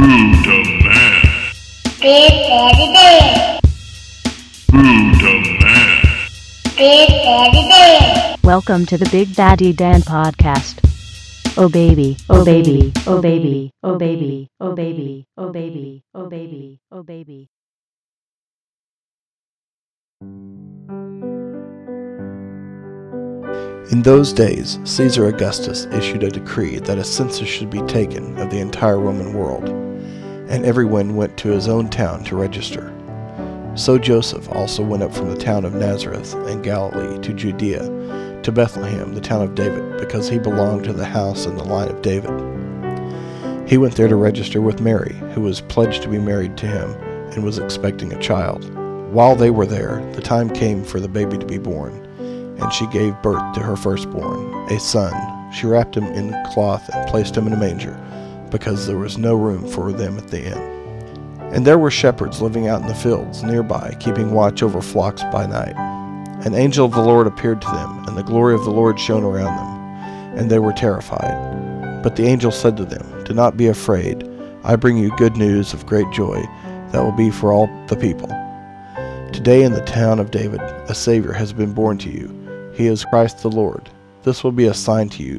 Man. Big Daddy Bear. Man. Big Daddy Bear. Welcome to the Big Daddy Dan podcast. Oh baby, oh baby, oh baby, oh baby, oh baby, oh baby, oh baby, oh baby. In those days, Caesar Augustus issued a decree that a census should be taken of the entire Roman world, and everyone went to his own town to register. So Joseph also went up from the town of Nazareth in Galilee to Judea, to Bethlehem, the town of David, because he belonged to the house and the line of David. He went there to register with Mary, who was pledged to be married to him and was expecting a child. While they were there, the time came for the baby to be born and she gave birth to her firstborn, a son. She wrapped him in cloth and placed him in a manger, because there was no room for them at the inn. And there were shepherds living out in the fields nearby, keeping watch over flocks by night. An angel of the Lord appeared to them, and the glory of the Lord shone around them, and they were terrified. But the angel said to them, Do not be afraid. I bring you good news of great joy that will be for all the people. Today in the town of David, a Savior has been born to you. He is Christ the Lord. This will be a sign to you.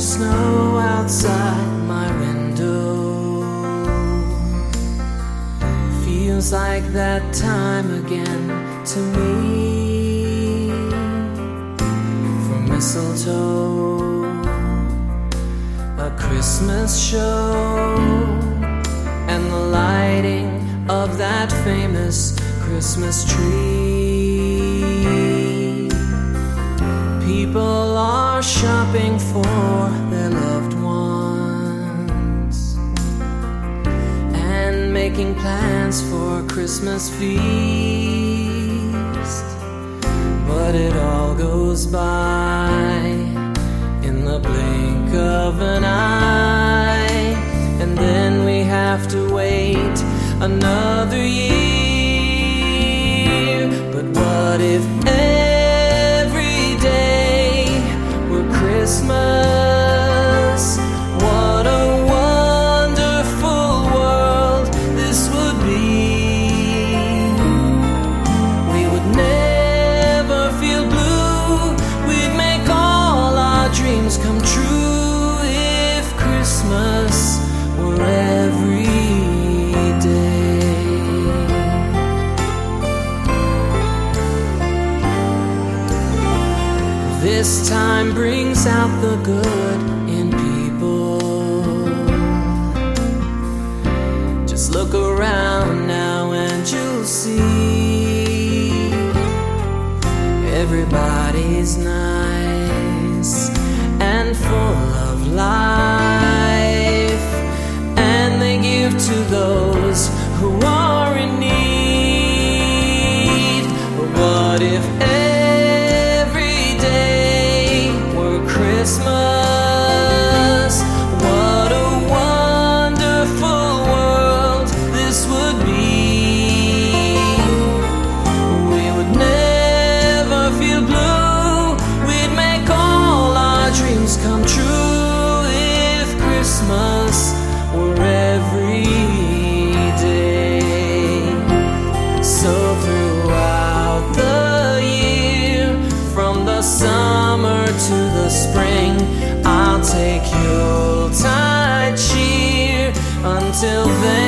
Snow outside my window feels like that time again to me. For mistletoe, a Christmas show, and the lighting of that famous Christmas tree. Plans for Christmas feast. But it all goes by in the blink of an eye, and then we have to wait another year. But what if every day were Christmas? This time brings out the good in people. Just look around now and you'll see everybody's nice and full of life, Take Yuletide cheer until then.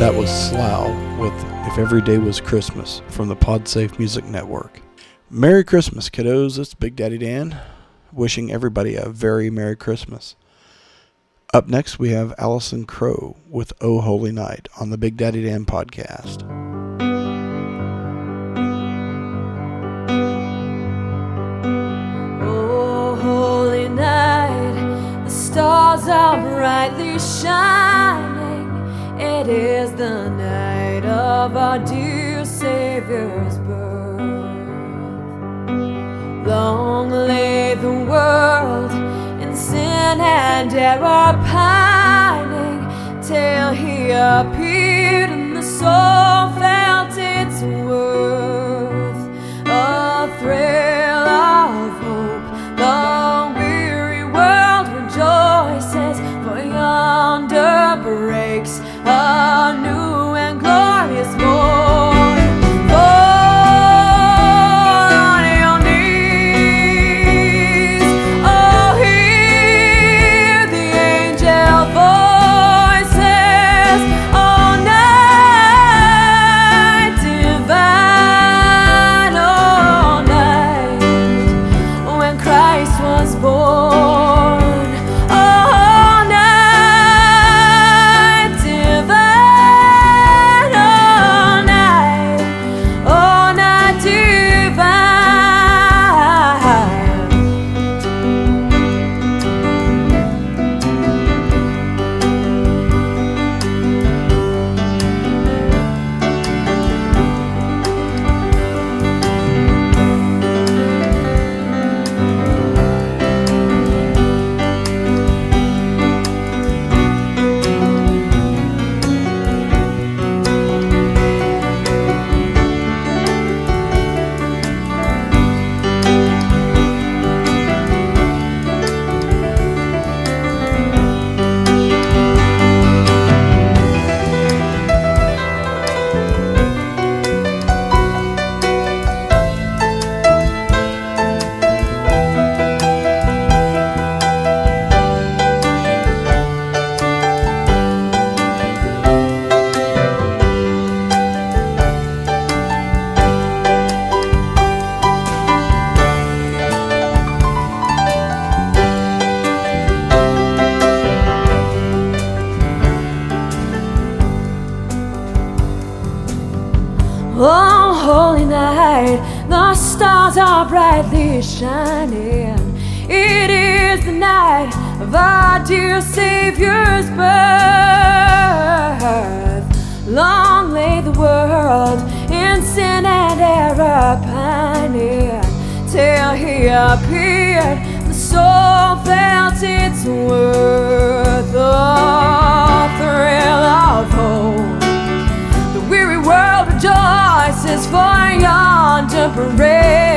That was Slough with If Every Day Was Christmas from the PodSafe Music Network. Merry Christmas, kiddos. It's Big Daddy Dan wishing everybody a very Merry Christmas. Up next, we have Allison Crowe with Oh Holy Night on the Big Daddy Dan podcast. Oh, holy night, the stars are brightly shining. It is the night of our dear Savior's birth. Long lay the world in sin and error pining till he appeared and the soul Oh, holy night, the stars are brightly shining. It is the night of our dear Savior's birth. Long lay the world in sin and error pining till He appeared. The soul felt its worth. The thrill of hope. The weary world rejoices for yonder breaks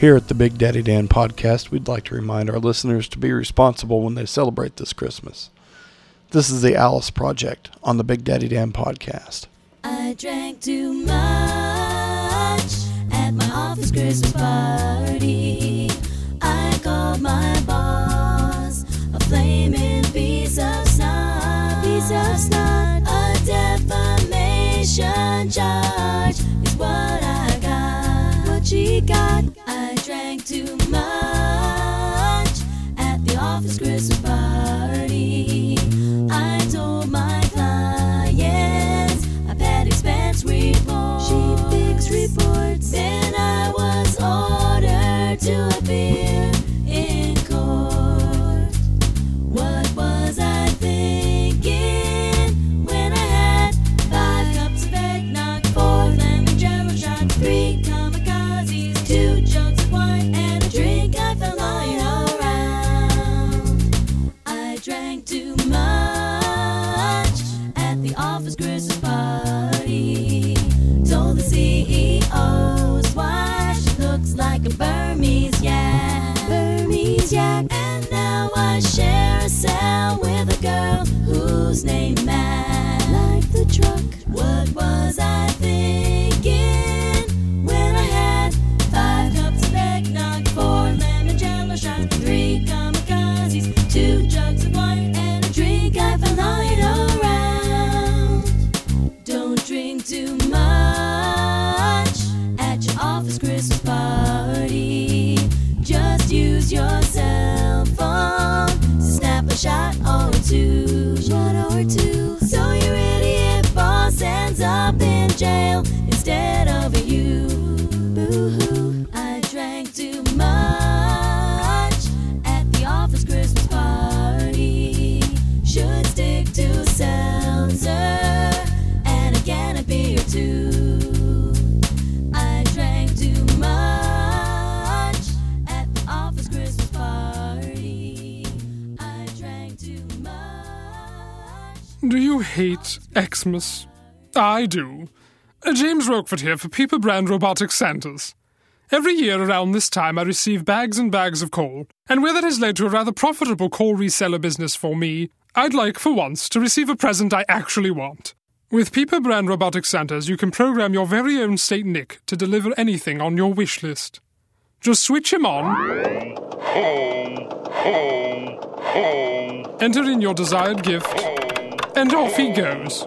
Here at the Big Daddy Dan podcast, we'd like to remind our listeners to be responsible when they celebrate this Christmas. This is the Alice Project on the Big Daddy Dan podcast. I drank too much at my office Christmas party. I called my boss a flaming piece of snot, piece of snot. A defamation charge is what I got. What she got? Drank too much jail instead of you. Boo-hoo. I drank too much at the office Christmas party. Should stick to seltzer and a beer or two. I drank too much at the office Christmas party. I drank too much. Do you hate Xmas? I do. James Roquefort here for People Brand Robotic Santas. Every year around this time, I receive bags and bags of coal, and where that has led to a rather profitable coal reseller business for me, I'd like, for once, to receive a present I actually want. With People Brand Robotic Santas, you can program your very own Saint Nick to deliver anything on your wish list. Just switch him on, enter in your desired gift, and off he goes.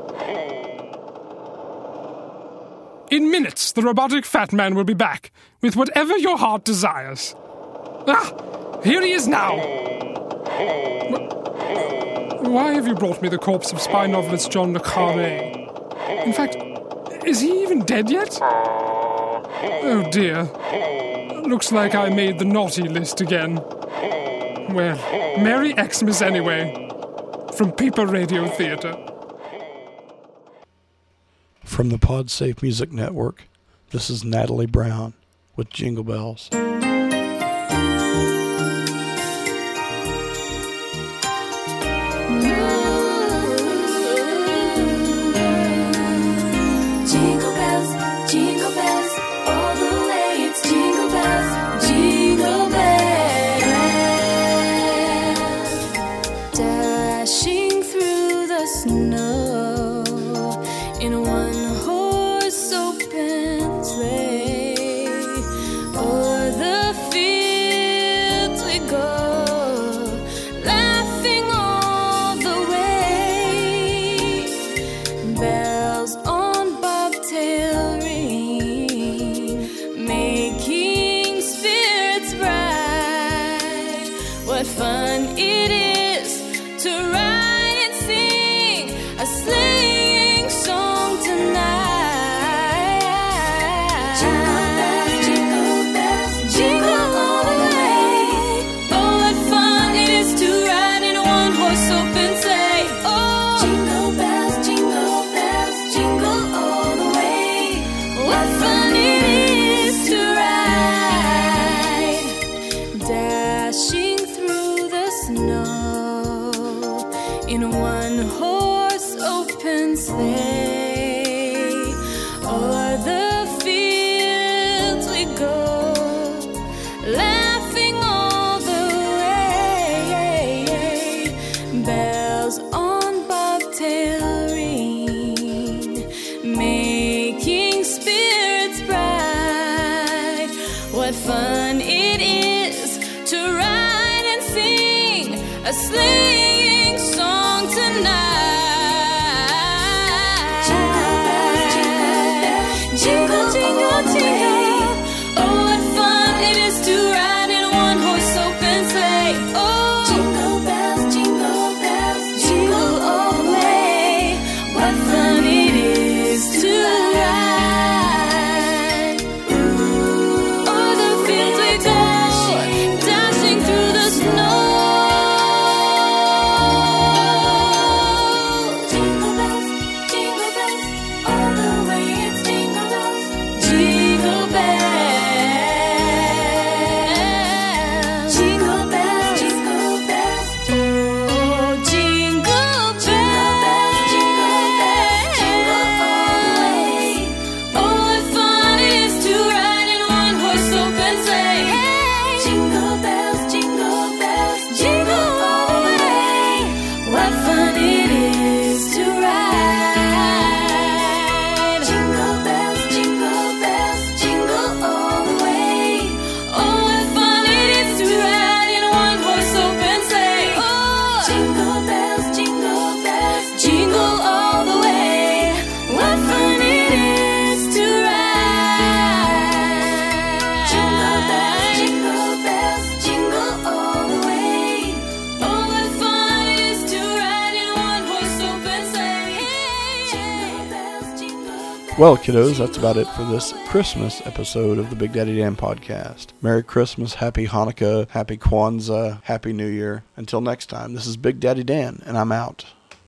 In minutes, the robotic fat man will be back with whatever your heart desires. Ah, here he is now. Why have you brought me the corpse of spy novelist John le Carre? In fact, is he even dead yet? Oh dear. Looks like I made the naughty list again. Well, Merry Xmas anyway. From Peeper Radio Theatre. From the PodSafe Music Network, this is Natalie Brown with Jingle Bells. Jingle Well, kiddos, that's about it for this Christmas episode of the Big Daddy Dan podcast. Merry Christmas, Happy Hanukkah, Happy Kwanzaa, Happy New Year. Until next time, this is Big Daddy Dan, and I'm out.